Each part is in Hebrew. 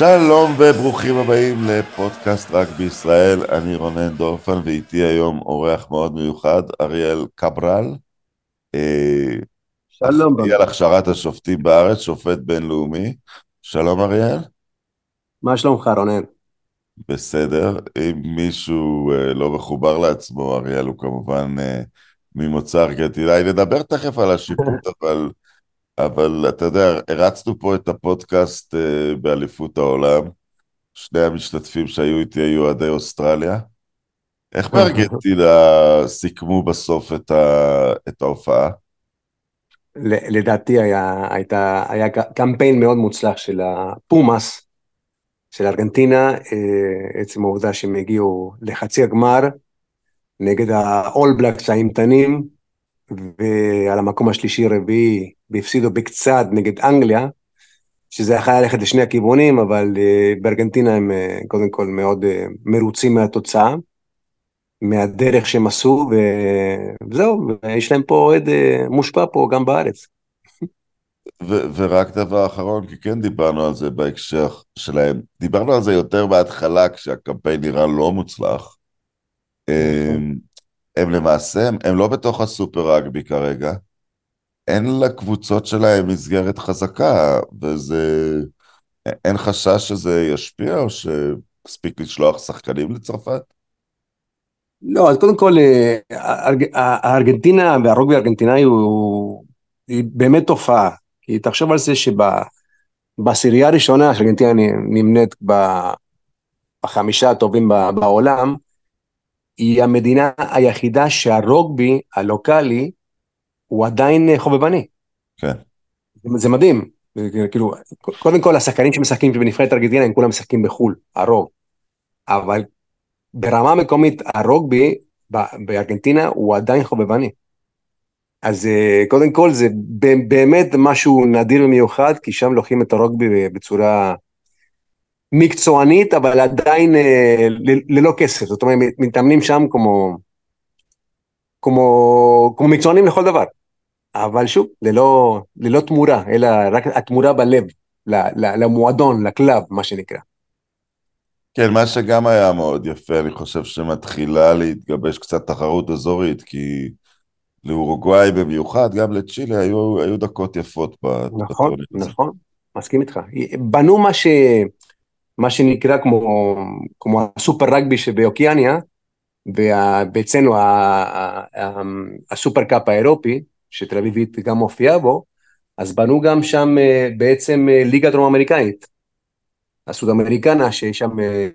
שלום וברוכים הבאים לפודקאסט רק בישראל, אני רונן דורפן ואיתי היום אורח מאוד מיוחד, אריאל קברל. אה, שלום. אחראי על הכשרת השופטים בארץ, שופט בינלאומי. שלום אריאל. מה שלומך רונן? בסדר, אם מישהו אה, לא מחובר לעצמו, אריאל הוא כמובן אה, ממוצא ארגנטינאי, נדבר תכף על השיפוט, אבל... אבל אתה יודע, הרצנו פה את הפודקאסט uh, באליפות העולם. שני המשתתפים שהיו איתי היו אוהדי אוסטרליה. איך בארגנטינה סיכמו בסוף את, ה, את ההופעה? לדעתי היה, הייתה, היה קמפיין מאוד מוצלח של הפומאס של ארגנטינה, אה, עצם העובדה שהם הגיעו לחצי הגמר נגד ה-all blacks האימתנים, ועל המקום השלישי-רביעי והפסידו בקצת נגד אנגליה, שזה יכול ללכת לשני הכיוונים, אבל uh, בארגנטינה הם uh, קודם כל מאוד uh, מרוצים מהתוצאה, מהדרך שהם עשו, וזהו, ויש להם פה אוהד מושפע פה גם בארץ. ו- ורק דבר אחרון, כי כן דיברנו על זה בהקשר שלהם, דיברנו על זה יותר בהתחלה כשהקמפיין נראה לא מוצלח. הם, הם למעשה, הם, הם לא בתוך הסופר רגבי כרגע, אין לקבוצות שלהם מסגרת חזקה, וזה... אין חשש שזה ישפיע, או שמספיק לשלוח שחקנים לצרפת? לא, אז קודם כל, אה, הארגנטינה והרוגבי הארגנטינאי הוא, היא באמת תופעה. כי תחשוב על זה שבעשירייה הראשונה שארגנטינה נמנית בחמישה הטובים בעולם, היא המדינה היחידה שהרוגבי הלוקאלי הוא עדיין אה, חובבני. כן. זה מדהים. כאילו, קודם כל השחקנים שמשחקים בנבחרת ארגנטינה הם כולם משחקים בחו"ל, הרוב. אבל ברמה המקומית הרוגבי בארגנטינה הוא עדיין חובבני. אז אה, קודם כל זה באמת משהו נדיר ומיוחד, כי שם לוקחים את הרוגבי בצורה מקצוענית, אבל עדיין אה, ללא כסף. זאת אומרת, מתאמנים שם כמו, כמו, כמו מקצוענים לכל דבר. אבל שוב, ללא, ללא תמורה, אלא רק התמורה בלב, למועדון, לקלאב, מה שנקרא. כן, מה שגם היה מאוד יפה, אני חושב שמתחילה להתגבש קצת תחרות אזורית, כי לאורוגוואי במיוחד, גם לצ'ילה, היו, היו דקות יפות נכון. נכון, נכון, מסכים איתך. בנו מה, ש, מה שנקרא כמו, כמו הסופר רגבי שבאוקיאניה, ואצלנו הסופר קאפ האירופי, שתל אביבית גם מופיעה בו, אז בנו גם שם אה, בעצם אה, ליגה דרום אמריקאית, הסוד אמריקנה, שיש שם אה,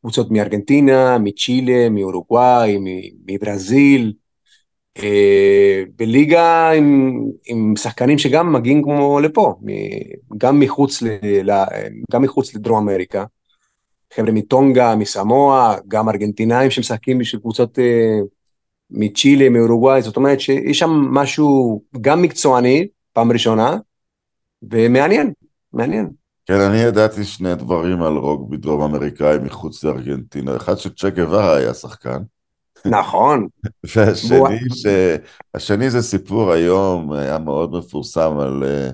קבוצות מארגנטינה, מצ'ילה, מאורוגוואי, מברזיל, בליגה עם, עם שחקנים שגם מגיעים כמו לפה, גם מחוץ, ל, גם מחוץ לדרום אמריקה, חבר'ה מטונגה, מסמואה, גם ארגנטינאים שמשחקים בשביל קבוצות מצ'ילה, מאורוגוואי, זאת אומרת שיש שם משהו גם מקצועני, פעם ראשונה, ומעניין, מעניין. כן, אני ידעתי שני דברים על רוגבי דרום אמריקאי מחוץ לארגנטינה. אחד שצ'ק גווארה היה שחקן. נכון. והשני, ש... השני זה סיפור היום, היה מאוד מפורסם על uh,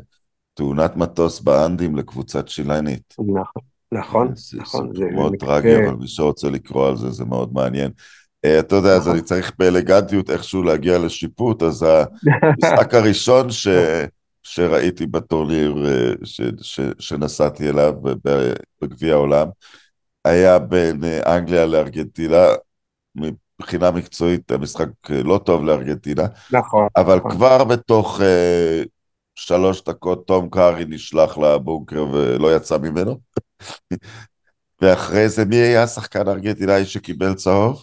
תאונת מטוס באנדים לקבוצת שילנית. נכון, נכון, נכון. זה מאוד טרגי, אבל מי שרוצה לקרוא על זה, זה מאוד מעניין. אה, אתה יודע, אז נכון. אני צריך באלגנטיות איכשהו להגיע לשיפוט, אז המשחק הראשון ש... שראיתי בטורניר אה, ש... ש... שנסעתי אליו בגביע העולם, היה בין אה, אנגליה לארגנטינה, מבחינה מקצועית המשחק לא טוב לארגנטינה, נכון. אבל נכון. כבר בתוך uh, שלוש דקות תום קארי נשלח לבונקר ולא יצא ממנו. ואחרי זה מי היה השחקן הארגנטינאי שקיבל צהוב?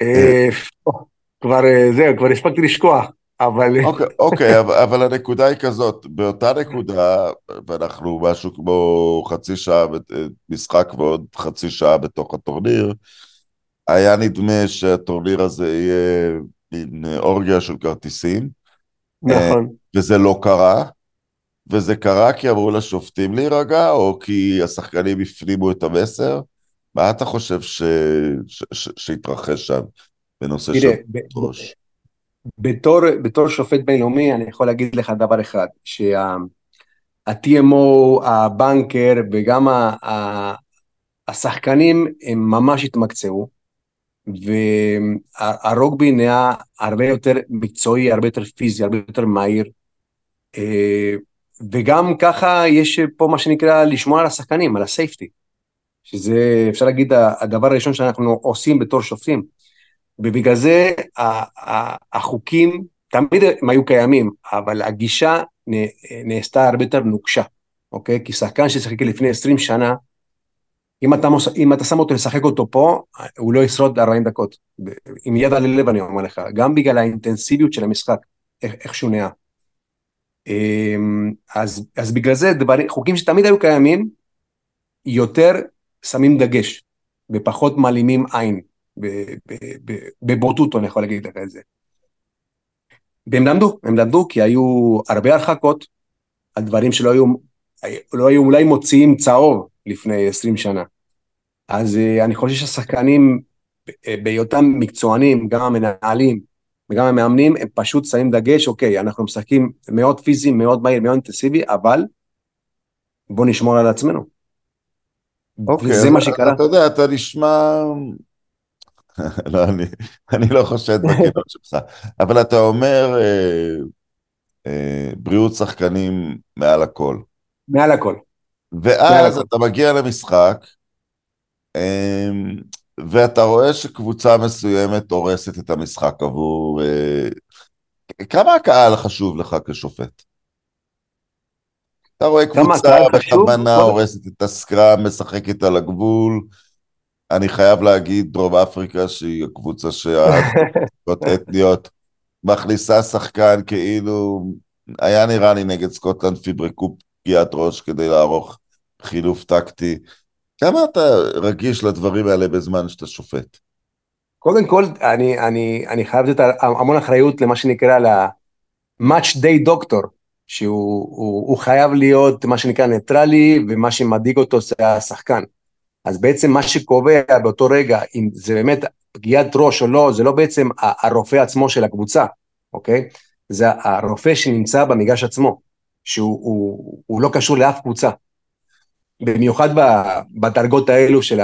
אה, כבר אה, זהו, כבר הספקתי לשכוח, אבל... אוקיי, אוקיי אבל הנקודה היא כזאת, באותה נקודה, ואנחנו משהו כמו חצי שעה, משחק ועוד חצי שעה בתוך הטורניר, היה נדמה שהטורניר הזה יהיה מין אורגיה של כרטיסים. נכון. וזה לא קרה. וזה קרה כי אמרו לשופטים להירגע, או כי השחקנים הפנימו את המסר? מה אתה חושב ש... ש... ש... שהתרחש שם בנושא של ראש? בתור, בתור שופט בינלאומי אני יכול להגיד לך דבר אחד, שה-TMO, הבנקר וגם ה... ה... השחקנים הם ממש התמקצעו, והרוגבי נהיה הרבה יותר מקצועי, הרבה יותר פיזי, הרבה יותר מהיר. אה, וגם ככה יש פה מה שנקרא לשמור על השחקנים, על הסייפטי, שזה אפשר להגיד הדבר הראשון שאנחנו עושים בתור שופטים. ובגלל זה החוקים תמיד הם היו קיימים, אבל הגישה נעשתה הרבה יותר נוקשה, אוקיי? כי שחקן ששיחק לפני 20 שנה, אם אתה, מוס... אם אתה שם אותו לשחק אותו פה, הוא לא ישרוד 40 דקות. עם יד על הלב אני אומר לך, גם בגלל האינטנסיביות של המשחק, איך, איך שהוא נהיה. אמ, אז, אז בגלל זה דבר, חוקים שתמיד היו קיימים, יותר שמים דגש ופחות מעלימים עין, בבוטות אני יכול להגיד לך את זה. והם למדו, הם למדו כי היו הרבה הרחקות על דברים שלא היו, לא היו אולי מוציאים צהוב לפני 20 שנה. אז אה, אני חושב שהשחקנים בהיותם מקצוענים, גם המנהלים, וגם המאמנים, הם פשוט שמים דגש, אוקיי, אנחנו משחקים מאוד פיזי, מאוד מהיר, מאוד אינטנסיבי, אבל בוא נשמור על עצמנו. אוקיי, וזה מה שקרה. אתה יודע, אתה נשמע... לא, אני, אני לא חושד בכנות שלך, אבל אתה אומר אה, אה, בריאות שחקנים מעל הכל. מעל הכל. ואז מעל אתה הכל. מגיע למשחק, אה, ואתה רואה שקבוצה מסוימת הורסת את המשחק עבור... אה, כמה הקהל חשוב לך כשופט? אתה רואה קבוצה בכוונה הורסת את הסקראם, משחקת על הגבול. אני חייב להגיד, דרום אפריקה, שהיא הקבוצה שהקבוצות אתניות, מכניסה שחקן כאילו... היה נראה לי נגד סקוטלנד פיברקו פגיעת ראש כדי לערוך חילוף טקטי. כמה אתה רגיש לדברים האלה בזמן שאתה שופט? קודם כל, אני, אני, אני חייב לתת המון אחריות למה שנקרא ל-match day doctor, שהוא הוא, הוא חייב להיות מה שנקרא ניטרלי, ומה שמדאיג אותו זה השחקן. אז בעצם מה שקובע באותו רגע, אם זה באמת פגיעת ראש או לא, זה לא בעצם הרופא עצמו של הקבוצה, אוקיי? זה הרופא שנמצא במגרש עצמו, שהוא הוא, הוא לא קשור לאף קבוצה. במיוחד בדרגות האלו של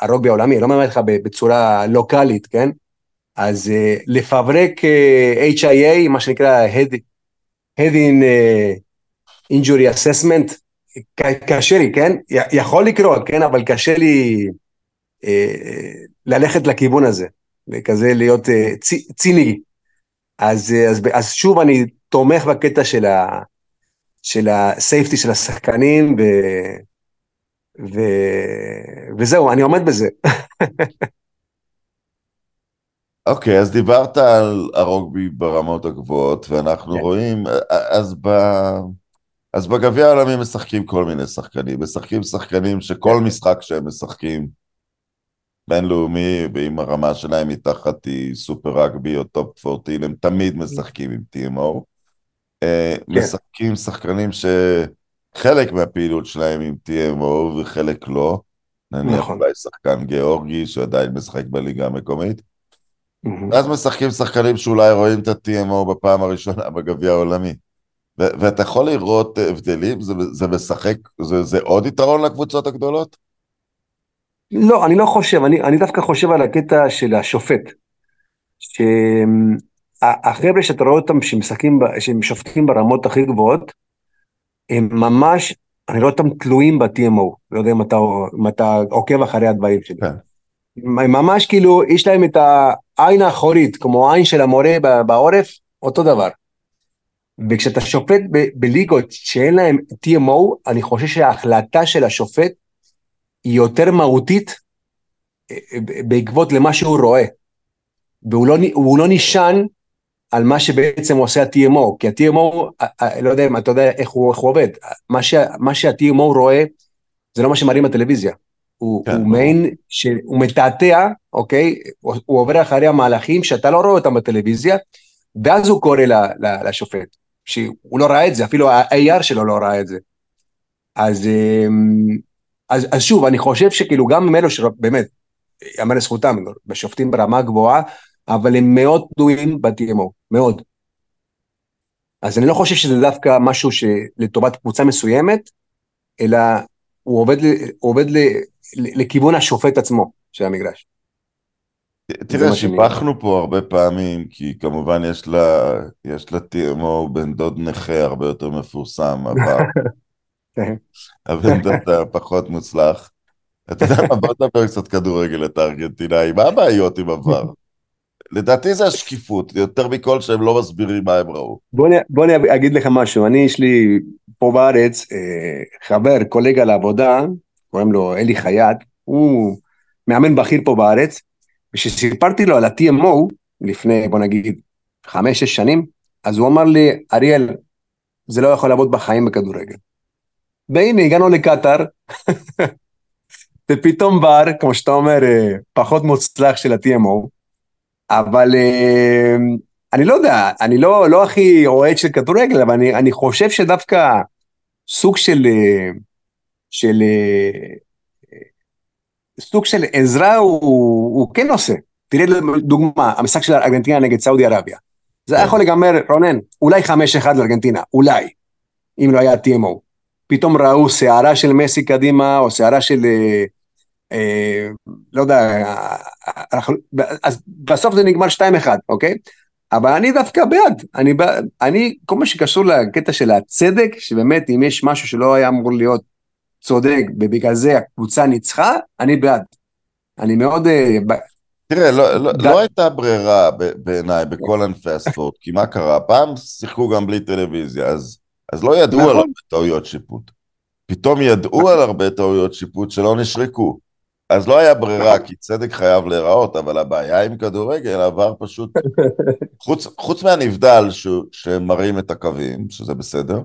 הרוגבי העולמי, לא אומר לך בצורה לוקאלית, כן? אז uh, לפברק אה, HIA, מה שנקרא Head, Head in uh, Injury Assessment, קשה לי, כן? יכול לקרות, כן? אבל קשה לי uh, ללכת לכיוון הזה, וכזה להיות uh, צ, ציני. אז, אז, אז שוב אני תומך בקטע של ה... של הסייפטי של השחקנים, ו... ו... וזהו, אני עומד בזה. אוקיי, okay, אז דיברת על הרוגבי ברמות הגבוהות, ואנחנו כן. רואים, אז, ב... אז בגביע העולמי משחקים כל מיני שחקנים, משחקים שחקנים שכל משחק שהם משחקים, בינלאומי, ואם הרמה שלהם מתחת היא סופר רגבי או טופ 14, הם תמיד משחקים עם TMO. אה, כן. משחקים שחקנים ש... חלק מהפעילות שלהם עם TMO וחלק לא. נניח נכון. אולי שחקן גיאורגי שעדיין משחק בליגה המקומית. Mm-hmm. ואז משחקים שחקנים שאולי רואים את ה-TMO בפעם הראשונה בגביע העולמי. ו- ואתה יכול לראות הבדלים? זה, זה משחק, זה, זה עוד יתרון לקבוצות הגדולות? לא, אני לא חושב, אני, אני דווקא חושב על הקטע של השופט. שהחבר'ה שאתה רואה אותם שמשחקים, שהם שופטים ברמות הכי גבוהות, הם ממש, אני רואה אותם תלויים ב-TMO, לא יודע אם אתה, אם אתה עוקב אחרי הדברים שלי. כן. הם ממש כאילו, יש להם את העין האחורית, כמו העין של המורה בעורף, אותו דבר. וכשאתה שופט ב- בליגות שאין להם TMO, אני חושב שההחלטה של השופט היא יותר מהותית אה, בעקבות למה שהוא רואה. והוא לא, לא נשען על מה שבעצם עושה ה-TMO, כי ה-TMO, אה, אה, לא יודע אם אתה יודע איך הוא, איך הוא עובד, מה שה-TMO רואה זה לא מה שמראים בטלוויזיה, הוא, כן, הוא. מעין, שהוא מתעתע, אוקיי? הוא, הוא עובר אחרי המהלכים שאתה לא רואה אותם בטלוויזיה, ואז הוא קורא ל, ל, לשופט, שהוא לא ראה את זה, אפילו ה-AR שלו לא ראה את זה. אז, אמ, אז, אז שוב, אני חושב שכאילו גם עם אלו שבאמת, יאמר לזכותם, בשופטים ברמה גבוהה, אבל הם מאוד תלויים ב-TMO, מאוד. אז אני לא חושב שזה דווקא משהו שלטובת קבוצה מסוימת, אלא הוא עובד, הוא עובד לכיוון השופט עצמו של המגרש. תראה, שיבחנו פה הרבה פעמים, כי כמובן יש לה, יש לה TMO בן דוד נכה הרבה יותר מפורסם, אבל כן. הבן דוד הפחות מוצלח. אתה יודע מה, בוא נדבר קצת כדורגל את הארגנטינאי, מה הבעיות עם עבר? לדעתי זה השקיפות, יותר מכל שהם לא מסבירים מה הם ראו. בוא, אני, בוא אני אגיד לך משהו, אני יש לי פה בארץ אה, חבר, קולגה לעבודה, קוראים לו אלי חייט, הוא מאמן בכיר פה בארץ, וכשסיפרתי לו על ה-TMO, לפני בוא נגיד חמש-שש שנים, אז הוא אמר לי, אריאל, זה לא יכול לעבוד בחיים בכדורגל. והנה, הגענו לקטאר, ופתאום בר, כמו שאתה אומר, אה, פחות מוצלח של ה-TMO, אבל אה, אני לא יודע, אני לא, לא הכי אוהד של כדורגל, אבל אני, אני חושב שדווקא סוג של, אה, של, סוג של עזרה הוא, הוא כן עושה. תראה דוגמה, המשחק של ארגנטינה נגד סעודי ערביה. זה היה יכול להיגמר, רונן, אולי 5-1 לארגנטינה, אולי, אם לא היה TMO. פתאום ראו שערה של מסי קדימה, או שערה של... אה, אה, לא יודע, אנחנו, אז בסוף זה נגמר 2-1, אוקיי? אבל אני דווקא בעד, אני, אני, כל מה שקשור לקטע של הצדק, שבאמת אם יש משהו שלא היה אמור להיות צודק, ובגלל זה הקבוצה ניצחה, אני בעד. אני מאוד... אה, תראה, לא, לא, לא הייתה ברירה בעיניי בכל ענפי הספורט, כי מה קרה? פעם שיחקו גם בלי טלוויזיה, אז, אז לא ידעו נכון. על הרבה טעויות שיפוט. פתאום ידעו על הרבה טעויות שיפוט שלא נשרקו. אז לא היה ברירה, נכון. כי צדק חייב להיראות, אבל הבעיה עם כדורגל עבר פשוט, חוץ, חוץ מהנבדל ש, שמראים את הקווים, שזה בסדר,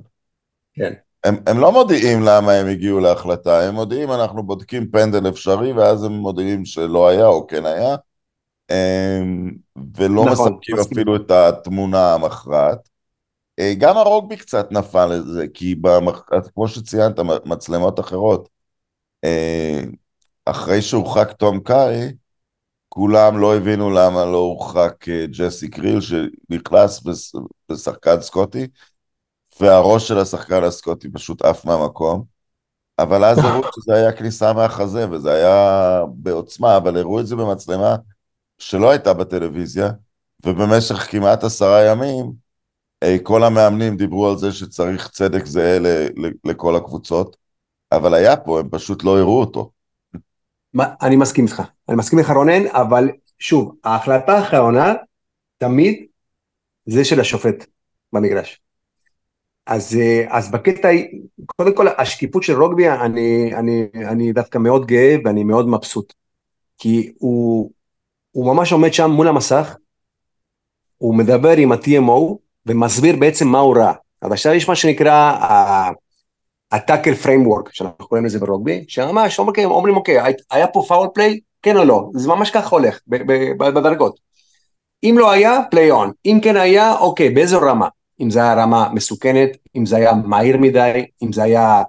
כן. הם, הם לא מודיעים למה הם הגיעו להחלטה, הם מודיעים אנחנו בודקים פנדל אפשרי ואז הם מודיעים שלא היה או כן היה אמ, ולא נכון, מספקים מסכים. אפילו את התמונה המכרעת. אה, גם הרוגבי קצת נפל לזה, כי במח... כמו שציינת, מצלמות אחרות, אה, אחרי שהורחק תום קאי, כולם לא הבינו למה לא הורחק אה, ג'סי קריל שנכנס בשחקן סקוטי, והראש של השחקן הסקוטי פשוט עף מהמקום. אבל אז הראו שזה היה כניסה מהחזה, וזה היה בעוצמה, אבל הראו את זה במצלמה שלא הייתה בטלוויזיה, ובמשך כמעט עשרה ימים, אה, כל המאמנים דיברו על זה שצריך צדק זהה לכל הקבוצות, אבל היה פה, הם פשוט לא הראו אותו. אני מסכים איתך, אני מסכים איתך רונן, אבל שוב, ההחלטה האחרונה תמיד זה של השופט במגרש. אז, אה, אז בקטע, קודם כל השקיפות של רוגבי, אני, אני, אני דווקא מאוד גאה ואני מאוד מבסוט. כי הוא, הוא ממש עומד שם מול המסך, הוא מדבר עם ה-TMO ומסביר בעצם מה הוא ראה. אבל עכשיו יש מה שנקרא ה-Tackle Framework, שאנחנו קוראים לזה ברוגבי, שממש אומרים, אומרים אוקיי, היה פה פאול פליי, כן או לא, זה ממש ככה הולך בדרגות. אם לא היה, פליי און, אם כן היה, אוקיי, באיזו רמה? אם זה היה רמה מסוכנת, אם זה היה מהיר מדי, אם זה היה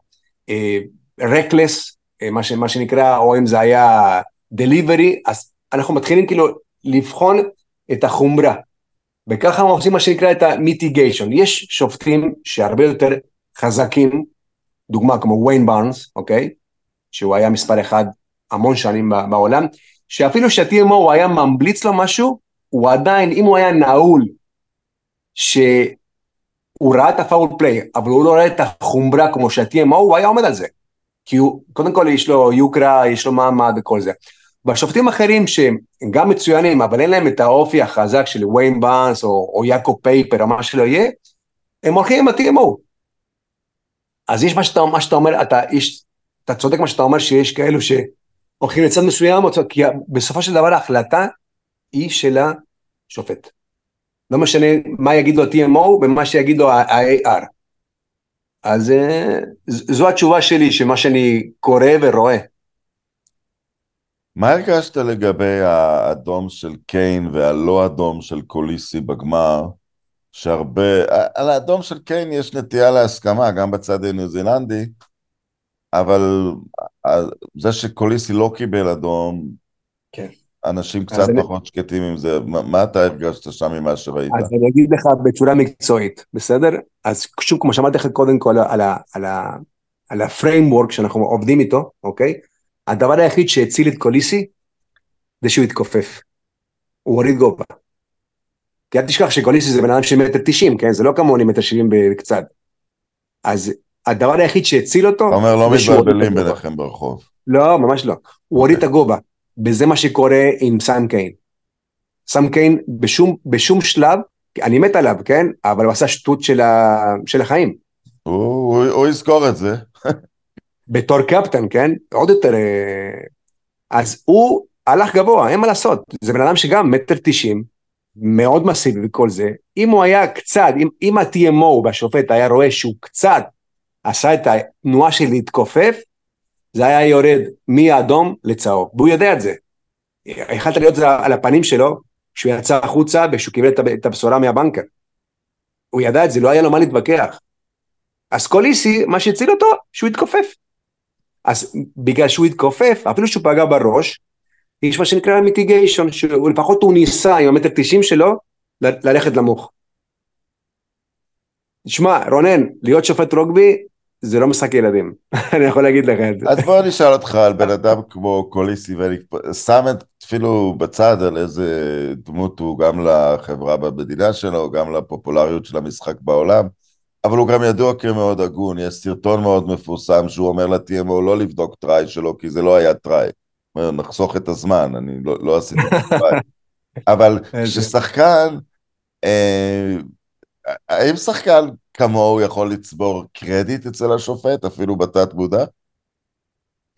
רקלס, אה, מה, מה שנקרא, או אם זה היה דליברי, אז אנחנו מתחילים כאילו לבחון את החומרה. וככה אנחנו עושים מה שנקרא את המיטיגיישון. יש שופטים שהרבה יותר חזקים, דוגמה כמו ויין בארנס, אוקיי? שהוא היה מספר אחד המון שנים בעולם, שאפילו שה-TMO היה ממליץ לו משהו, הוא עדיין, אם הוא היה נעול, ש... הוא ראה את הפאול פליי, אבל הוא לא ראה את החומרה כמו שה-TMO, הוא היה עומד על זה. כי הוא, קודם כל יש לו יוקרה, יש לו מעמד וכל זה. והשופטים אחרים שהם גם מצוינים, אבל אין להם את האופי החזק של ויין באנס או, או יעקב פייפר או מה שלא יהיה, הם הולכים עם ה-TMO. אז יש מה שאתה, מה שאתה אומר, אתה, יש, אתה צודק מה שאתה אומר שיש כאלו שהולכים לצד מסוים, כי בסופו של דבר ההחלטה היא של השופט. לא משנה מה יגיד לו ה-TMO ומה שיגיד לו ה-AR. אז אה, זו התשובה שלי, שמה שאני קורא ורואה. מה הרגשת לגבי האדום של קיין והלא אדום של קוליסי בגמר? שהרבה, על האדום של קיין יש נטייה להסכמה, גם בצד הניו זילנדי, אבל זה שקוליסי לא קיבל אדום, כן. אנשים קצת פחות אני... שקטים עם זה. מה, מה אתה הרגשת שם ממה שראית? אז אני אגיד לך בצורה מקצועית, בסדר? אז שוב, כמו שאמרתי לך קודם כל על, ה, על, ה, על ה framework שאנחנו עובדים איתו, אוקיי? הדבר היחיד שהציל את קוליסי זה שהוא התכופף. הוא הוריד גובה. כי אל תשכח שקוליסי זה בן אדם של מטר תשעים, כן? זה לא כמוני מטר שבעים בקצת. אז הדבר היחיד שהציל אותו... אתה אומר, לא מתבלבלים ביניכם ברחוב. לא, ממש לא. הוא הוריד את הגובה. וזה מה שקורה עם סאם קיין. סאם קיין בשום, בשום שלב, אני מת עליו, כן? אבל הוא עשה שטות של, ה, של החיים. הוא, הוא, הוא יזכור את זה. בתור קפטן, כן? עוד יותר... אה, אז הוא הלך גבוה, אין מה לעשות. זה בן אדם שגם מטר תשעים, מאוד מסיבי וכל זה. אם הוא היה קצת, אם, אם ה-TMO והשופט היה רואה שהוא קצת עשה את התנועה של להתכופף, זה היה יורד מאדום לצהוב, והוא יודע את זה. יכלת להיות זה על הפנים שלו, כשהוא יצא החוצה ושהוא קיבל את הבשורה מהבנקר. הוא ידע את זה, לא היה לו מה להתווכח. אז קוליסי, מה שהציל אותו, שהוא התכופף. אז בגלל שהוא התכופף, אפילו שהוא פגע בראש, יש מה שנקרא מיטיגיישון, שלפחות הוא ניסה עם המטר תשעים שלו, ללכת למוך. תשמע, רונן, להיות שופט רוגבי זה לא משחק ילדים, אני יכול להגיד לך את זה. אז בוא נשאל אותך על בן אדם כמו קוליסי, ואני שם את אפילו בצד על איזה דמות הוא גם לחברה במדינה שלו, גם לפופולריות של המשחק בעולם, אבל הוא גם ידוע כמאוד הגון, יש סרטון מאוד מפורסם שהוא אומר ל-TMO לא לבדוק טראי שלו, כי זה לא היה טראי. נחסוך את הזמן, אני לא, לא עשיתי את הטראי. אבל כששחקן, אה, האם שחקן כמוהו יכול לצבור קרדיט אצל השופט, אפילו בתת מודע?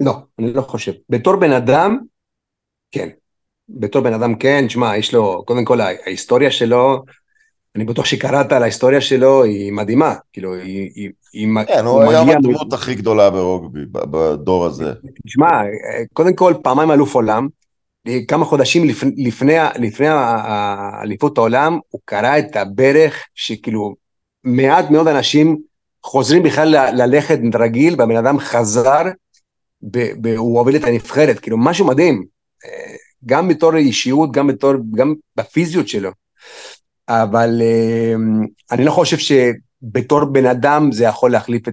לא, אני לא חושב. בתור בן אדם, כן. בתור בן אדם כן, שמע, יש לו, קודם כל ההיסטוריה שלו, אני בטוח שקראת על ההיסטוריה שלו, היא מדהימה, כאילו, היא... היא, היא כן, הוא היום הדמות מ... הכי גדולה ברוגבי, בדור הזה. תשמע, קודם כל, פעמיים אלוף עולם, כמה חודשים לפני, לפני, אליפות העולם, הוא קרא את הברך שכאילו מעט מאוד אנשים חוזרים בכלל ללכת רגיל, והבן אדם חזר, הוא הוביל את הנבחרת, כאילו משהו מדהים, אה, גם בתור אישיות, גם בתור, גם בפיזיות שלו. אבל אה, אני לא חושב שבתור בן אדם זה יכול להחליף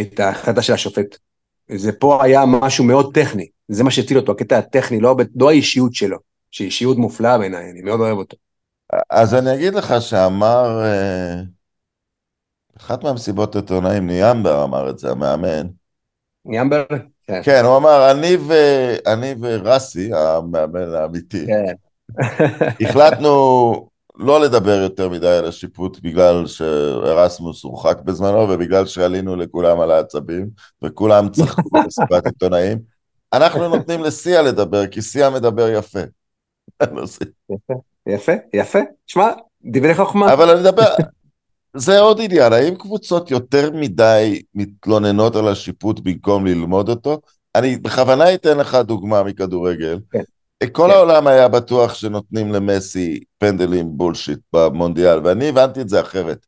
את ההחלטה של השופט. זה פה היה משהו מאוד טכני, זה מה שהציל אותו, הקטע הטכני, לא, לא האישיות שלו, שהיא אישיות מופלאה בעיניי, אני מאוד אוהב אותו. אז אני אגיד לך שאמר, אה, אחת מהמסיבות העיתונאים, ניאמבר אמר את זה, המאמן. ניאמבר? כן. כן, הוא אמר, אני, ו... אני ורסי, המאמן האמיתי, כן. החלטנו לא לדבר יותר מדי על השיפוט בגלל שארסמוס הורחק בזמנו ובגלל שעלינו לכולם על העצבים וכולם צחקו במסיבת עיתונאים. אנחנו נותנים לסיה לדבר, כי סיה מדבר יפה. יפה. יפה, יפה. שמע, דברי חוכמה. אבל אני מדבר, זה עוד עניין, האם קבוצות יותר מדי מתלוננות על השיפוט במקום ללמוד אותו? אני בכוונה אתן לך דוגמה מכדורגל. כן. כל כן. העולם היה בטוח שנותנים למסי פנדלים בולשיט במונדיאל, ואני הבנתי את זה אחרת.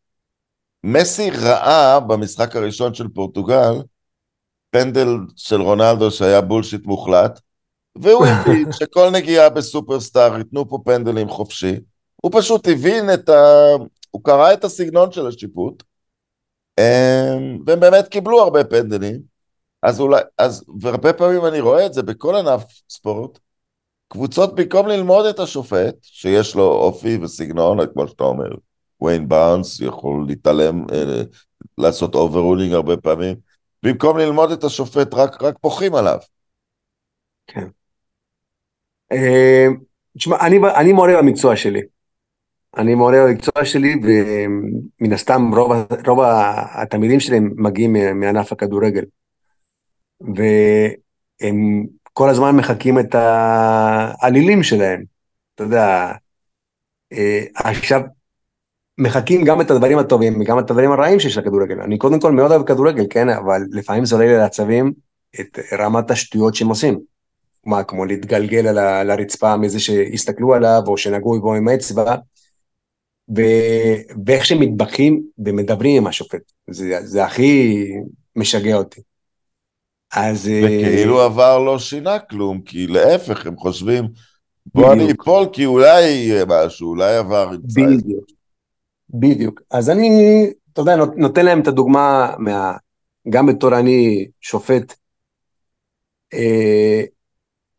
מסי ראה במשחק הראשון של פורטוגל פנדל של רונלדו שהיה בולשיט מוחלט, והוא הבין שכל נגיעה בסופרסטאר ייתנו פה פנדלים חופשי. הוא פשוט הבין את ה... הוא קרא את הסגנון של השיפוט, אמ, והם באמת קיבלו הרבה פנדלים. אז אולי, אז, והרבה פעמים אני רואה את זה בכל ענף ספורט, קבוצות במקום ללמוד את השופט, שיש לו אופי וסגנון, כמו שאתה אומר, ויין בארנס יכול להתעלם, אה, לעשות overruling הרבה פעמים, במקום ללמוד את השופט רק, רק פוחים עליו. כן. אה, תשמע, אני, אני מורה במקצוע שלי. אני מורה במקצוע שלי, ומן הסתם רוב, רוב התלמידים שלי מגיעים מענף הכדורגל. והם כל הזמן מחקים את העלילים שלהם. אתה יודע, אה, עכשיו, מחקים גם את הדברים הטובים וגם את הדברים הרעים שיש לכדורגל. אני קודם כל מאוד אוהב כדורגל, כן, אבל לפעמים זה עולה לי לעצבים את רמת השטויות שהם עושים. מה, כמו להתגלגל על, הרצפה מזה שהסתכלו עליו, או שנגעו בו עם האצבע, ו... ואיך שמתבכים ומדברים עם השופט, זה, זה הכי משגע אותי. אז... וכאילו אה, עבר לא שינה כלום, כי להפך, הם חושבים, בוא אני אפול כי אולי יהיה משהו, אולי עבר... בדיוק, בדיוק. אז אני, אתה יודע, נותן להם את הדוגמה מה... גם בתור אני שופט, אה,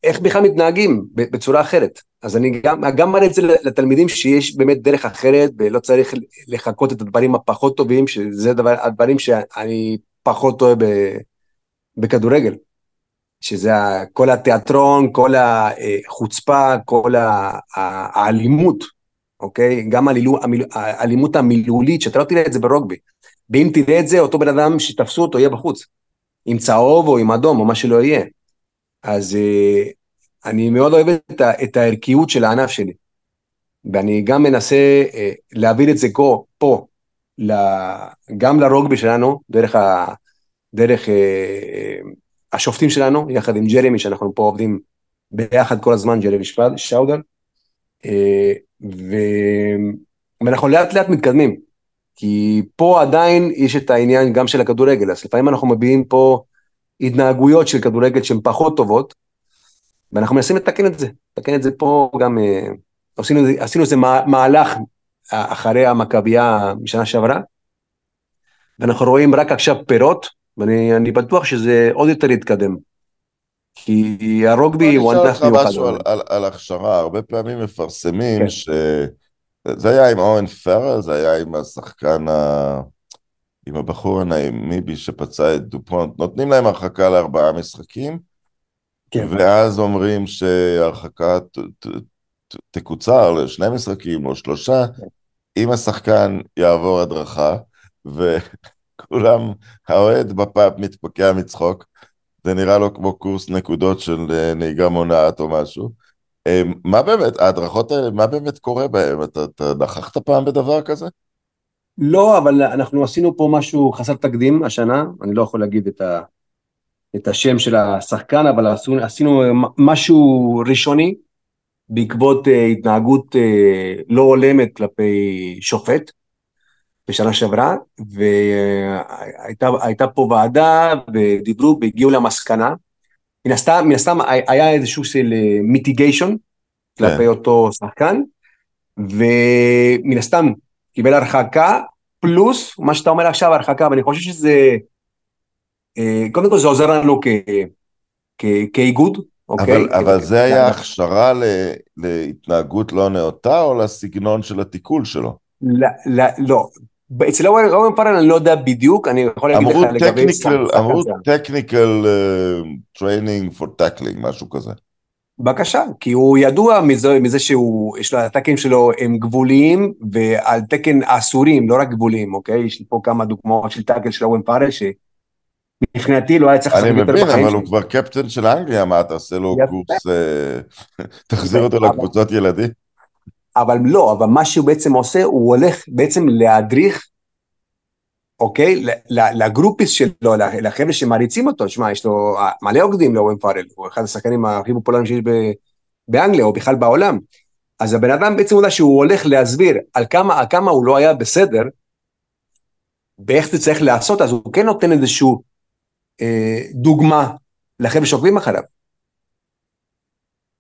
איך בכלל מתנהגים בצורה אחרת. אז אני גם, גם מראה את זה לתלמידים שיש באמת דרך אחרת ולא צריך לחכות את הדברים הפחות טובים, שזה דבר, הדברים שאני פחות אוהב בכדורגל. שזה כל התיאטרון, כל החוצפה, כל האלימות, אוקיי? גם האלימות המילולית, שאתה לא תראה את זה ברוגבי. ואם תראה את זה, אותו בן אדם שתפסו אותו יהיה בחוץ. עם צהוב או עם אדום או מה שלא יהיה. אז אה, אני מאוד אוהב את, את הערכיות של הענף שלי. ואני גם מנסה אה, להעביר את זה פה, פה גם לרוגבי שלנו, דרך, ה, דרך אה, השופטים שלנו, יחד עם ג'רמי, שאנחנו פה עובדים ביחד כל הזמן, ג'רמי שאודר, ו... ואנחנו לאט לאט מתקדמים, כי פה עדיין יש את העניין גם של הכדורגל, אז לפעמים אנחנו מביאים פה התנהגויות של כדורגל שהן פחות טובות, ואנחנו מנסים לתקן את זה, לתקן את זה פה גם, אה, עשינו, עשינו איזה מהלך אחרי המכבייה משנה שעברה, ואנחנו רואים רק עכשיו פירות, ואני בטוח שזה עוד יותר יתקדם. כי הרוגבי הוא ענף מיוחד. אני אשאל אותך משהו על, על, על הכשרה, הרבה פעמים מפרסמים כן. ש... זה היה עם אורן פרל, זה היה עם השחקן ה... עם הבחור הנעים, מיבי שפצע את דופונט, נותנים להם הרחקה לארבעה משחקים, כן. ואז אומרים שהרחקה ת, ת, ת, תקוצר לשני משחקים או שלושה, כן. אם השחקן יעבור הדרכה, וכולם, האוהד בפאפ מתפקע מצחוק, זה נראה לו כמו קורס נקודות של אה, נהיגה מונעת או משהו. אה, מה באמת, ההדרכות האלה, מה באמת קורה בהן? אתה, אתה נכחת פעם בדבר כזה? לא, אבל אנחנו עשינו פה משהו חסר תקדים השנה, אני לא יכול להגיד את, ה, את השם של השחקן, אבל עשינו, עשינו משהו ראשוני בעקבות התנהגות לא הולמת כלפי שופט בשנה שעברה, והייתה פה ועדה ודיברו והגיעו למסקנה. מן הסתם, מן הסתם היה איזשהו של מיטיגיישן כלפי כן. אותו שחקן, ומן הסתם קיבל הרחקה, פלוס מה שאתה אומר עכשיו הרחקה, ואני חושב שזה, אה, קודם כל זה עוזר לנו כ, כ, כאיגוד, אוקיי? אבל, אבל זה היה הכשרה ל, להתנהגות לא נאותה או לסגנון של התיקול שלו? לא, לא, לא. אצל אורן פארל אני לא יודע בדיוק, אני יכול להגיד לך לגבי... אמרו technical uh, training for tackling, משהו כזה. בבקשה, כי הוא ידוע מזה, מזה שהוא, יש לו, הטקים שלו הם גבוליים ועל תקן אסורים, לא רק גבוליים, אוקיי? יש לי פה כמה דוגמאות של טאקל של אורן פארל, שמבחינתי לא היה צריך לשחק יותר בחיים. אני מבין, אבל הוא כבר קפטן של אנגליה, מה תעשה לו קורס, אה, תחזיר אותו לקבוצות ילדים? אבל לא, אבל מה שהוא בעצם עושה, הוא הולך בעצם להדריך, אוקיי? לגרופיס שלו, לחבר'ה שמריצים אותו, שמע, יש לו מלא עוקדים לאורן פארל, הוא אחד השחקנים הכי פופולריים שיש באנגליה, או בכלל בעולם. אז הבן אדם בעצם יודע שהוא הולך להסביר על כמה, על כמה הוא לא היה בסדר, ואיך זה צריך לעשות, אז הוא כן נותן איזשהו אה, דוגמה לחבר'ה שעוקבים אחריו.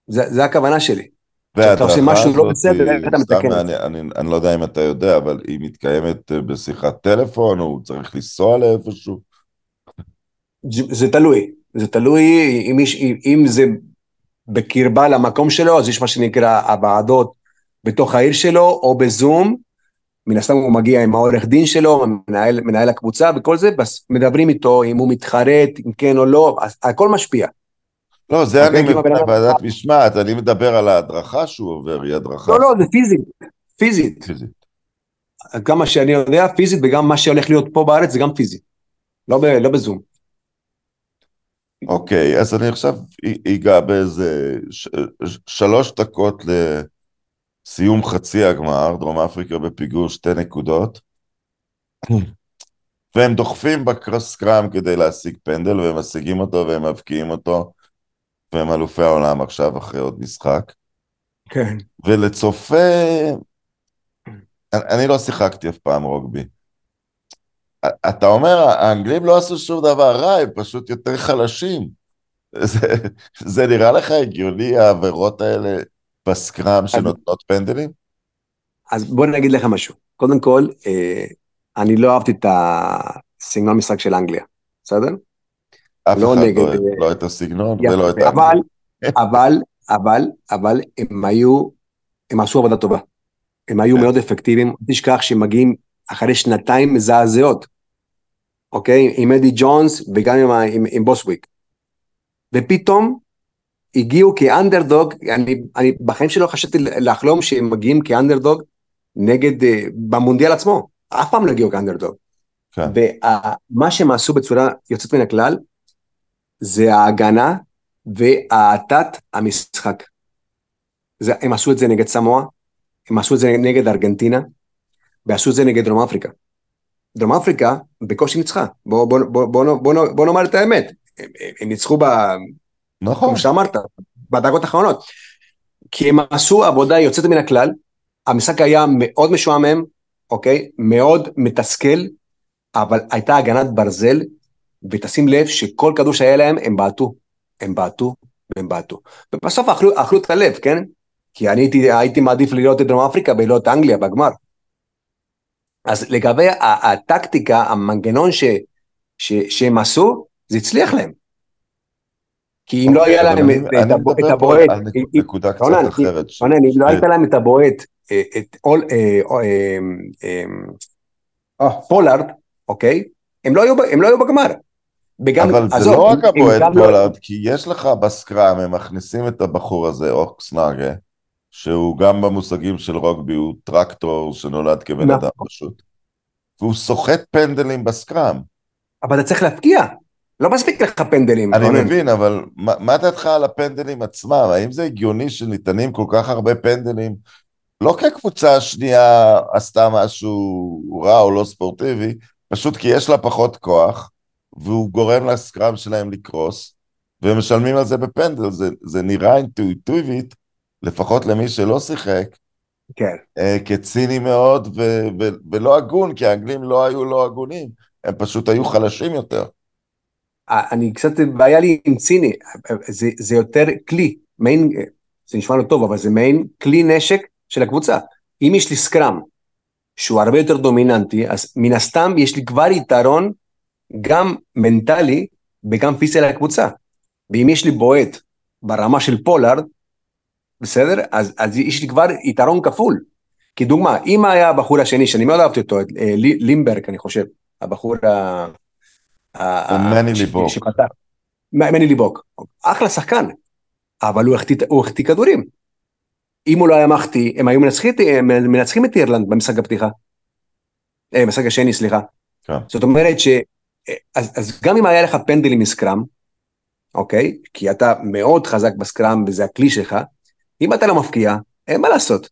זה, זה הכוונה שלי. כשאתה עושה משהו לא בסדר, איך אתה מתקן את זה? אני לא יודע אם אתה יודע, אבל היא מתקיימת אה, בשיחת טלפון, או הוא צריך לנסוע לאיפשהו? זה תלוי, זה תלוי אם, אם זה בקרבה למקום שלו, אז יש מה שנקרא הוועדות בתוך העיר שלו, או בזום, מן הסתם הוא מגיע עם העורך דין שלו, מנהל, מנהל הקבוצה וכל זה, מדברים איתו אם הוא מתחרט, אם כן או לא, הכל משפיע. לא, זה אני מבין בוועדת משמעת, אני מדבר על ההדרכה שהוא עובר, היא הדרכה. לא, לא, זה פיזית, פיזית. פיזית. כמה שאני יודע, פיזית, וגם מה שהולך להיות פה בארץ זה גם פיזית, לא, ב, לא בזום. אוקיי, אז אני עכשיו אגע באיזה ש, שלוש דקות לסיום חצי הגמר, דרום אפריקה בפיגור שתי נקודות, והם דוחפים בקרסקרם כדי להשיג פנדל, והם משיגים אותו והם מבקיעים אותו. והם אלופי העולם עכשיו אחרי עוד משחק. כן. ולצופה, אני, אני לא שיחקתי אף פעם רוגבי. אתה אומר, האנגלים לא עשו שום דבר רע, הם פשוט יותר חלשים. זה, זה נראה לך הגיוני, העבירות האלה בסקראם שנותנות פנדלים? אז בוא נגיד לך משהו. קודם כל, אה, אני לא אהבתי את הסגנון משחק של אנגליה, בסדר? אף לא אחד נגד, לא, לא את הסגנון יפה, ולא את האנגליה. אבל, אבל, אבל, אבל הם היו, הם עשו עבודה טובה. הם היו כן. מאוד אפקטיביים, אל תשכח שהם מגיעים אחרי שנתיים מזעזעות, אוקיי? עם אדי ג'ונס וגם עם, עם, עם בוסוויק. ופתאום הגיעו כאנדרדוג, אני, אני בחיים שלא חשבתי לחלום שהם מגיעים כאנדרדוג נגד, uh, במונדיאל עצמו, אף פעם לא הגיעו כאנדרדוג. כן. ומה שהם עשו בצורה יוצאת מן הכלל, זה ההגנה והאטת המשחק. זה, הם עשו את זה נגד סמואה, הם עשו את זה נגד ארגנטינה, ועשו את זה נגד דרום אפריקה. דרום אפריקה בקושי ניצחה, בוא, בוא, בוא, בוא, בוא, בוא, בוא נאמר את האמת, הם, הם ניצחו ב... נכון. כמו שאמרת, בדקות האחרונות. כי הם עשו עבודה יוצאת מן הכלל, המשחק היה מאוד משועמם, אוקיי? מאוד מתסכל, אבל הייתה הגנת ברזל, ותשים לב שכל כדור שהיה להם, הם בעטו. הם בעטו והם בעטו. ובסוף אכלו, אכלו את הלב, כן? כי אני הייתי, הייתי מעדיף לראות את דרום אפריקה ולא את אנגליה בגמר. אז לגבי הטקטיקה, המנגנון ש, ש, שהם עשו, זה הצליח להם. כי אם לא היה להם את הבועט, נקודה קצת אחרת. רונן, אם לא הייתה להם את הבועט, אה, את אה, פולארד, אוקיי? הם לא היו בגמר. וגם, אבל זה לא רק הבועט לא- פולארד, כי יש לך ב scrum, הם מכניסים את הבחור הזה, אוקס נצ'ה, שהוא גם במושגים של רוגבי, הוא טרקטור שנולד כבן נכון. אדם פשוט. והוא סוחט פנדלים ב scrum. אבל אתה צריך להפקיע. לא מספיק לך פנדלים. אני רונן. מבין, אבל מה, מה דעתך על הפנדלים עצמם? האם זה הגיוני שניתנים כל כך הרבה פנדלים? לא כי הקבוצה השנייה עשתה משהו רע או לא ספורטיבי, פשוט כי יש לה פחות כוח, והוא גורם לסקראם שלהם לקרוס, והם משלמים על זה בפנדל. זה, זה נראה אינטואיטיבית, לפחות למי שלא שיחק, כן. אה, כציני מאוד ו- ו- ולא הגון, כי האנגלים לא היו לא הגונים, הם פשוט היו חלשים יותר. אני קצת, בעיה לי עם ציני, זה, זה יותר כלי, main, זה נשמע לא טוב, אבל זה main כלי נשק של הקבוצה. אם יש לי scrum, שהוא הרבה יותר דומיננטי, אז מן הסתם יש לי כבר יתרון גם מנטלי וגם פיזי לקבוצה. ואם יש לי בועט ברמה של פולארד, בסדר? אז, אז יש לי כבר יתרון כפול. כדוגמה, אם היה הבחור השני, שאני מאוד אהבתי אותו, אה, לימברג, אני חושב, הבחור ה... מני ליבוק. מני ליבוק. אחלה שחקן, אבל הוא החטיא כדורים. אם הוא לא היה מחטיא, הם היו מנצחים, מנצחים את אירלנד במשחק הפתיחה. אה, משחק השני, סליחה. כן. זאת אומרת. אז, אז גם אם היה לך פנדלים מסקראם, אוקיי? כי אתה מאוד חזק בסקראם וזה הכלי שלך, אם אתה לא מפקיע, אין מה לעשות.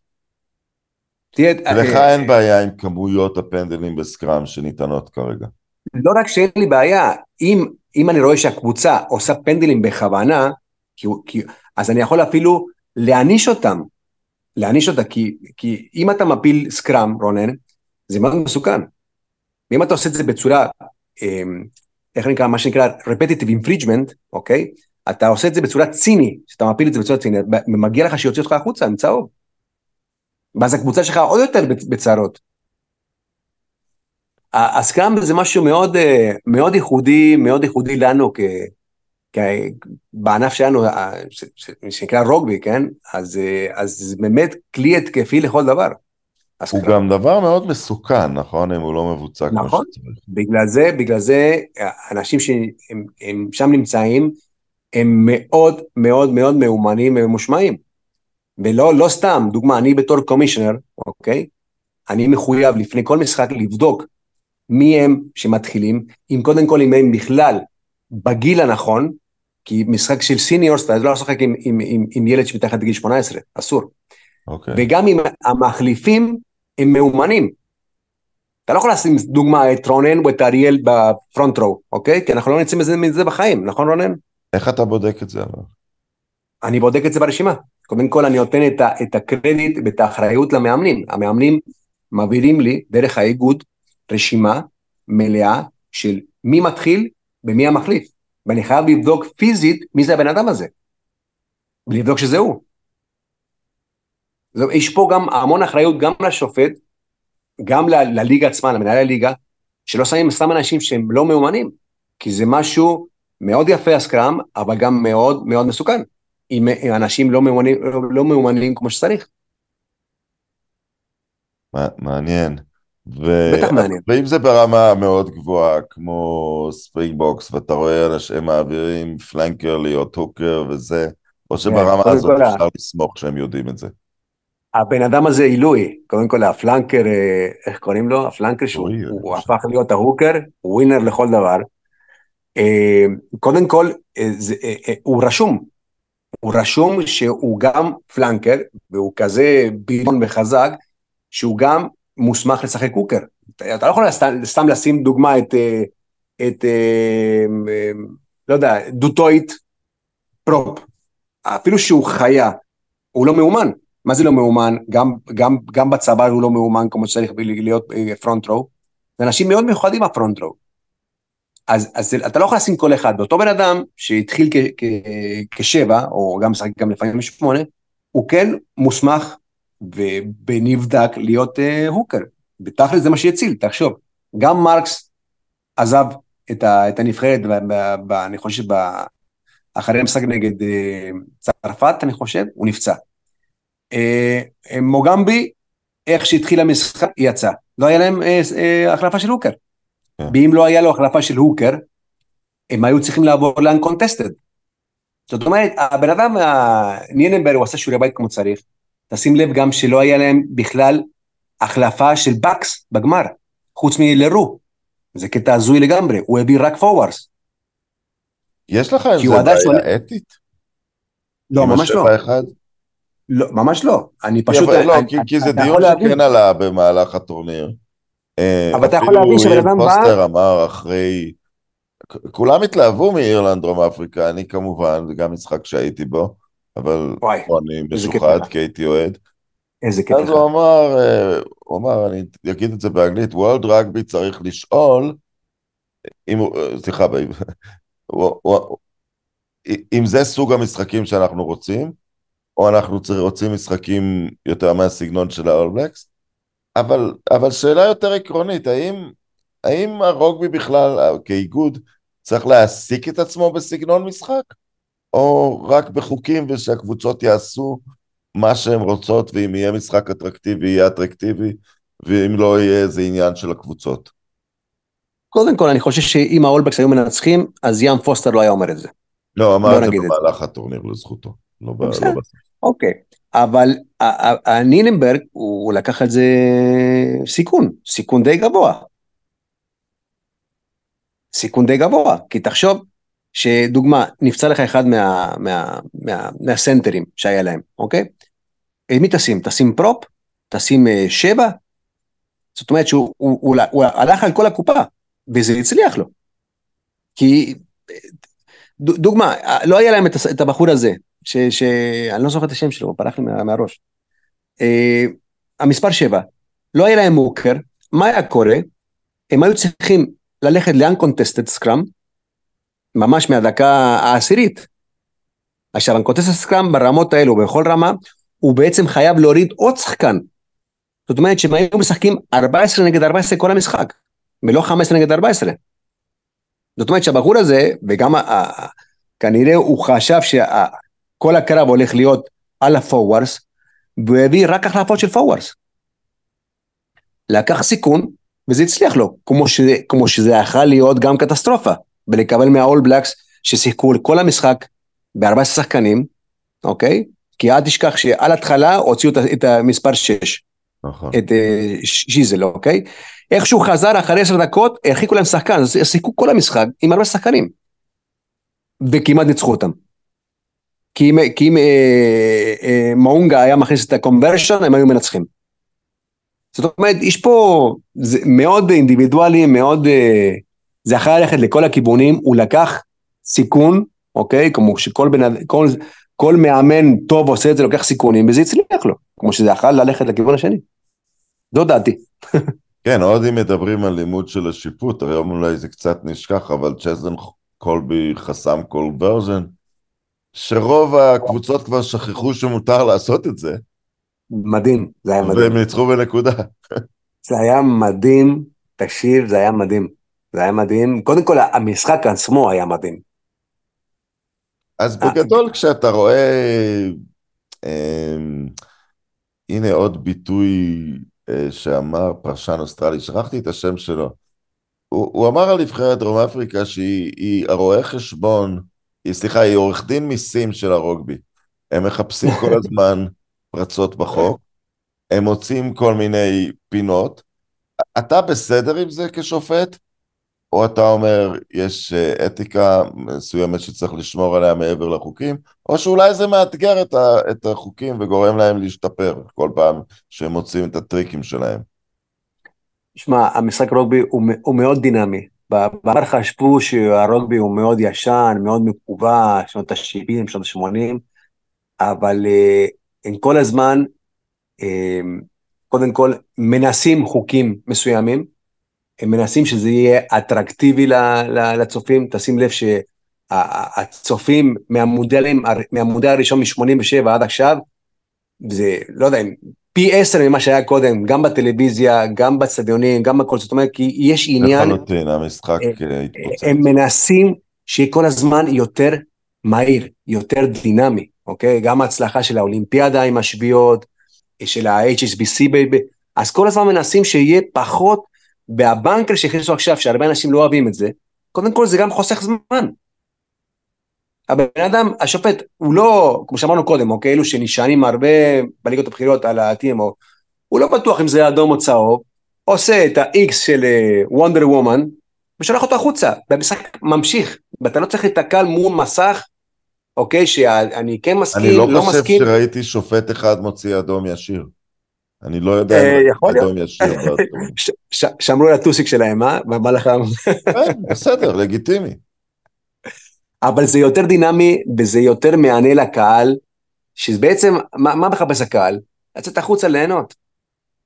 תהיה... לך אה, אין בעיה עם כמויות הפנדלים בסקראם שניתנות כרגע. לא רק שאין לי בעיה, אם, אם אני רואה שהקבוצה עושה פנדלים בכוונה, כי, כי, אז אני יכול אפילו להעניש אותם, להעניש אותה, כי, כי אם אתה מפיל סקראם, רונן, זה מאוד מסוכן. ואם אתה עושה את זה בצורה, איך נקרא, מה שנקרא repetitive infringement, אוקיי? אתה עושה את זה בצורה ציני, שאתה מפיל את זה בצורה צינית, ומגיע לך שיוציא אותך החוצה עם צהוב. ואז הקבוצה שלך עוד יותר בצרות. הסקראם זה משהו מאוד, אה, מאוד ייחודי, מאוד ייחודי לנו כ, כ, בענף שלנו, שנקרא רוגבי, כן? אז, אה, אז באמת כלי התקפי לכל דבר. הוא גם דבר מאוד מסוכן, נכון? אם הוא לא מבוצע נכון, כמו שצריך. בגלל זה, בגלל זה, אנשים שהם שם נמצאים, הם מאוד מאוד מאוד מאומנים וממושמעים. ולא לא סתם, דוגמה, אני בתור commissioner, אוקיי? אני מחויב לפני כל משחק לבדוק מי הם שמתחילים, אם קודם כל אם הם בכלל בגיל הנכון, כי משחק של seniors, אתה לא לשחק עם, עם, עם, עם ילד שמתחת לגיל 18, אסור. אוקיי. וגם אם המחליפים הם מאומנים. אתה לא יכול לשים דוגמה את רונן ואת אריאל בפרונט רו, אוקיי? כי אנחנו לא נצא מזה, מזה בחיים, נכון רונן? איך אתה בודק את זה אבל? אני בודק את זה ברשימה. קודם כל אני נותן את, ה, את הקרדיט ואת האחריות למאמנים. המאמנים מעבירים לי דרך האיגוד רשימה מלאה של מי מתחיל ומי המחליף. ואני חייב לבדוק פיזית מי זה הבן אדם הזה. ולבדוק שזה הוא. יש פה גם המון אחריות גם לשופט, גם ל, לליגה עצמה, למנהל הליגה, שלא שמים סתם אנשים שהם לא מאומנים, כי זה משהו מאוד יפה ה scrum, אבל גם מאוד מאוד מסוכן, אם, אנשים לא מאומנים, לא מאומנים כמו שצריך. מעניין. ו... בטח מעניין. ואם זה ברמה מאוד גבוהה, כמו Springboks, ואתה רואה אנשים מעבירים flanker להיות hooker וזה, או שברמה הזאת אפשר לסמוך שהם יודעים את זה. הבן אדם הזה עילוי, קודם כל הפלנקר, אה, איך קוראים לו? הפלנקר שהוא הפך להיות ההוקר, הוא ווינר לכל דבר. אה, קודם כל, אה, הוא רשום, הוא רשום שהוא גם פלנקר, והוא כזה ביליון וחזק, שהוא גם מוסמך לשחק הוקר. אתה לא יכול סתם, סתם לשים דוגמה את, את, לא יודע, Du Toit prop. אפילו שהוא חיה, הוא לא מאומן. מה זה לא מאומן? גם, גם, גם בצבא הוא לא מאומן כמו שצריך להיות front row. זה אנשים מאוד מיוחדים ה front row. אז, אז אתה לא יכול לשים כל אחד, באותו בן אדם שהתחיל כשבע, או גם משחק גם לפעמים שמונה, הוא כן מוסמך ונבדק להיות אה, hooker. בתכל'ס זה מה שיציל, תחשוב. גם מרקס עזב את, ה, את הנבחרת, ב, ב, ב, אני חושב, ב, אחרי המשחק נגד uh, צרפת, אני חושב, הוא נפצע. אה, מוגמבי, איך שהתחיל המשחק, יצא. לא היה להם אה, אה, החלפה של הוקר. כן. ואם לא היה לו החלפה של הוקר, הם היו צריכים לעבור לאנקונטסטד. זאת אומרת, הבן אדם, נייננברג, הוא עשה שיעורי בית כמו צריך. תשים לב גם שלא היה להם בכלל החלפה של בקס בגמר, חוץ מלרו. זה קטע הזוי לגמרי, הוא הביא רק פורוורס. יש לך איזה בעיה אתית? לא, ממש לא. לא, ממש לא. אני פשוט... יפה, לא, אני, כי, כי זה דיון שכן עלה במהלך הטורניר. אה, אבל אתה יכול להבין שבן אדם בא... אפילו פוסטר אמר אחרי... כולם התלהבו מאירלנד, דרום אפריקה, אני כמובן, זה גם משחק שהייתי בו, אבל וואי, אני משוחד כי הייתי אוהד. איזה קטע. אז הוא אמר, אה, הוא אמר, אני אגיד את זה באנגלית, וולד רגבי צריך לשאול, אם הוא, אה, סליחה, אם זה סוג המשחקים שאנחנו רוצים, או אנחנו רוצים משחקים יותר מהסגנון של האולבלקס, אבל, אבל שאלה יותר עקרונית, האם, האם הרוגבי בכלל, כאיגוד, צריך להעסיק את עצמו בסגנון משחק? או רק בחוקים ושהקבוצות יעשו מה שהן רוצות, ואם יהיה משחק אטרקטיבי, יהיה אטרקטיבי, ואם לא יהיה, זה עניין של הקבוצות. קודם כל, אני חושב שאם האולבקס היו מנצחים, אז ים פוסטר לא היה אומר את זה. לא, אמר את זה במהלך הטורניר לזכותו. לא, לא בסוף. אוקיי, אבל ניננברג, הוא לקח על זה סיכון, סיכון די גבוה. סיכון די גבוה, כי תחשוב שדוגמה, נפצע לך אחד מה, מה, מה, מהסנטרים שהיה להם, אוקיי? מי תשים? תשים פרופ? תשים uh, שבע? זאת אומרת שהוא הוא, הוא, הוא הלך על כל הקופה, וזה הצליח לו. כי, דוגמה, לא היה להם את הבחור הזה, שאני לא זוכר את השם שלו, הוא פרח לי מה, מהראש. Uh, המספר 7, לא היה להם מוקר, מה היה קורה? הם היו צריכים ללכת ל-uncontested scrum, ממש מהדקה העשירית. עכשיו, uncontested scrum ברמות האלו, בכל רמה, הוא בעצם חייב להוריד עוד שחקן. זאת אומרת שהם היו משחקים 14 נגד 14 כל המשחק, ולא 15 נגד 14. זאת אומרת שהבחור הזה, וגם כנראה הוא חשב שה... כל הקרב הולך להיות על הפורוורס, והוא הביא רק החלפות של פורוורס. לקח סיכון, וזה הצליח לו, כמו שזה, כמו שזה יכול להיות גם קטסטרופה, ולקבל מהאול בלקס ששיחקו כל המשחק ב-14 שחקנים, אוקיי? כי אל תשכח שעל התחלה הוציאו את המספר 6. נכון. את uh, שיזל, אוקיי? איכשהו חזר אחרי 10 דקות, הרחיקו להם שחקן, אז שיחקו כל המשחק עם הרבה שחקנים. וכמעט ניצחו אותם. כי אם, כי אם אה, אה, מאונגה היה מכניס את הקונברשן, הם היו מנצחים. זאת אומרת, יש פה, זה מאוד אינדיבידואלי, מאוד, אה, זה יכול ללכת לכל הכיוונים, הוא לקח סיכון, אוקיי? כמו שכל אדם, כל, כל מאמן טוב עושה את זה, לוקח סיכונים, וזה הצליח לו, כמו שזה יכול ללכת לכיוון השני. זו דעתי. כן, עוד אם מדברים על לימוד של השיפוט, היום אולי זה קצת נשכח, אבל צ'זן קולבי חסם כל ורז'ן, שרוב הקבוצות כבר שכחו שמותר לעשות את זה. מדהים, זה היה מדהים. והם ניצחו בנקודה. זה היה מדהים, תקשיב, זה היה מדהים. זה היה מדהים. קודם כל, המשחק עצמו היה מדהים. אז בגדול, כשאתה רואה... אה, הנה עוד ביטוי אה, שאמר פרשן אוסטרלי, שכחתי את השם שלו. הוא, הוא אמר על נבחרת דרום אפריקה שהיא הרואה חשבון, היא, סליחה, היא עורך דין מיסים של הרוגבי. הם מחפשים כל הזמן פרצות בחוק, הם מוצאים כל מיני פינות. אתה בסדר עם זה כשופט? או אתה אומר, יש אה, אתיקה מסוימת שצריך לשמור עליה מעבר לחוקים, או שאולי זה מאתגר את, ה, את החוקים וגורם להם להשתפר כל פעם שהם מוצאים את הטריקים שלהם. שמע, המשחק רוגבי הוא, הוא מאוד דינמי. בעבר חשבו שהרוגבי הוא מאוד ישן, מאוד מקובע, שנות ה-70, שנות ה-80, אבל uh, הם כל הזמן, uh, קודם כל, מנסים חוקים מסוימים, הם מנסים שזה יהיה אטרקטיבי לצופים, תשים לב שהצופים מהמודלים, מהמודל הראשון מ-87 עד עכשיו, זה, לא יודע, פי עשר ממה שהיה קודם, גם בטלוויזיה, גם באצטדיונים, גם בכל זאת אומרת, כי יש עניין... לחלוטין, המשחק אה, אה, התפוצץ. הם מנסים שיהיה כל הזמן יותר מהיר, יותר דינמי, אוקיי? גם ההצלחה של האולימפיאדה עם השביעות, של ה-HSBC, אז כל הזמן מנסים שיהיה פחות והבנקר שהכניסו עכשיו, שהרבה אנשים לא אוהבים את זה, קודם כל זה גם חוסך זמן. הבן אדם, השופט, הוא לא, כמו שאמרנו קודם, אוקיי, אלו שנשענים הרבה בליגות הבכירות על ה-TMO, הוא לא בטוח אם זה אדום או צהוב, עושה את ה-X של וונדר uh, וומן, ושולח אותו החוצה, והמשחק ממשיך, ואתה לא צריך להתקל מול מסך, אוקיי, שאני כן מסכים, לא מסכים. אני לא חושב מסכים. שראיתי שופט אחד מוציא אדום ישיר. אני לא יודע אם אה, אדום ישיר. שמרו על הטוסיק שלהם, אה? מה לך? כן, בסדר, לגיטימי. אבל זה יותר דינמי וזה יותר מענה לקהל, שבעצם, מה, מה מחפש הקהל? לצאת החוצה ליהנות,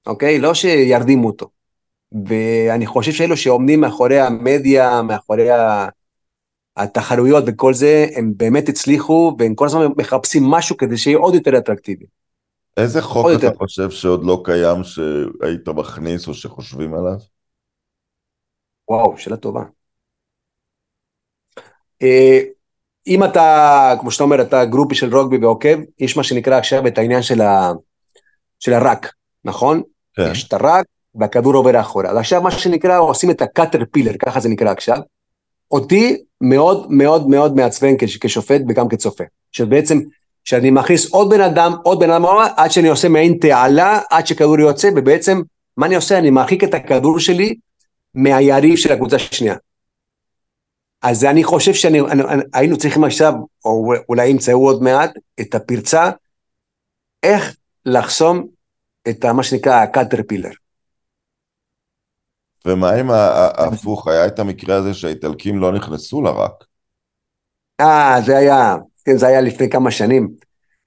אוקיי? לא שירדימו אותו. ואני חושב שאלו שעומדים מאחורי המדיה, מאחורי התחרויות וכל זה, הם באמת הצליחו, והם כל הזמן מחפשים משהו כדי שיהיה עוד יותר אטרקטיבי. איזה חוק אתה יותר. חושב שעוד לא קיים שהיית מכניס או שחושבים עליו? וואו, שאלה טובה. אה, אם אתה, כמו שאתה אומר, אתה גרופי של רוגבי ועוקב, יש מה שנקרא עכשיו את העניין של, ה, של הרק, נכון? כן. יש את הרק והכדור עובר אחורה. אז עכשיו מה שנקרא, עושים את הקאטר פילר, ככה זה נקרא עכשיו. אותי מאוד מאוד מאוד מעצבן כשופט וגם כצופה. שבעצם שאני מכניס עוד בן אדם, עוד בן אדם, עד שאני עושה מעין תעלה, עד שכדור יוצא, ובעצם, מה אני עושה? אני מרחיק את הכדור שלי מהיריב של הקבוצה השנייה. אז אני חושב שהיינו צריכים עכשיו, או אולי ימצאו עוד מעט, את הפרצה, איך לחסום את מה שנקרא הקאטרפילר. ומה עם ההפוך? היה את המקרה הזה שהאיטלקים לא נכנסו לרק. אה, זה היה, כן, זה היה לפני כמה שנים.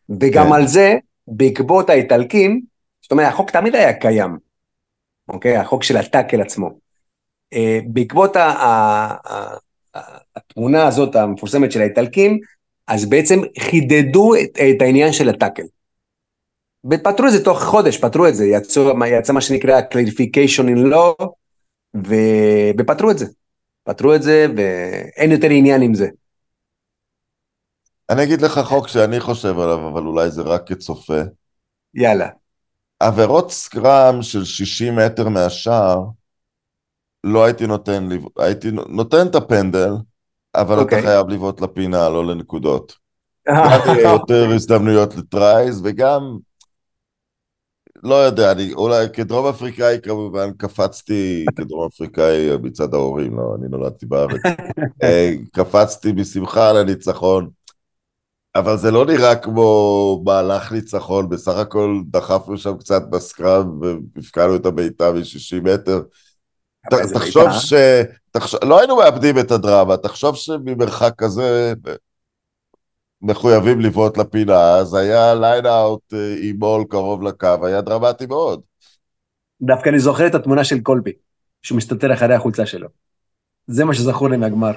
וגם כן. על זה, בעקבות האיטלקים, זאת אומרת, החוק תמיד היה קיים, אוקיי? החוק של הטאקל עצמו. אה, בעקבות התמונה הזאת המפורסמת של האיטלקים, אז בעצם חידדו את, את העניין של הטאקל. ופתרו את זה תוך חודש, פתרו את זה, יצא, יצא מה שנקרא clarification in law, ו... ופתרו את זה. פתרו את זה, ואין יותר עניין עם זה. אני אגיד לך חוק שאני חושב עליו, אבל אולי זה רק כצופה. יאללה. עבירות סקראם של 60 מטר מהשער, לא הייתי נותן, הייתי נותן את הפנדל, אבל okay. אתה אוקיי. חייב לבעוט לפינה, לא לנקודות. יהיה יותר הזדמנויות לטרייז, וגם, לא יודע, אני אולי כדרום אפריקאי כמובן קפצתי, כדרום אפריקאי מצד ההורים, לא, אני נולדתי בארץ, אה, קפצתי בשמחה על הניצחון. אבל זה לא נראה כמו מהלך ניצחון, בסך הכל דחפנו שם קצת בסקראב והפקענו את הבעיטה מ-60 מטר. תחשוב ש... תחשוב... לא היינו מאבדים את הדרמה, תחשוב שממרחק כזה... מחויבים לבעוט לפינה, אז היה ליין אאוט אה, עם בול קרוב לקו, היה דרמטי מאוד. דווקא אני זוכר את התמונה של קולבי, שהוא מסתתר אחרי החולצה שלו. זה מה שזכור לי מהגמר.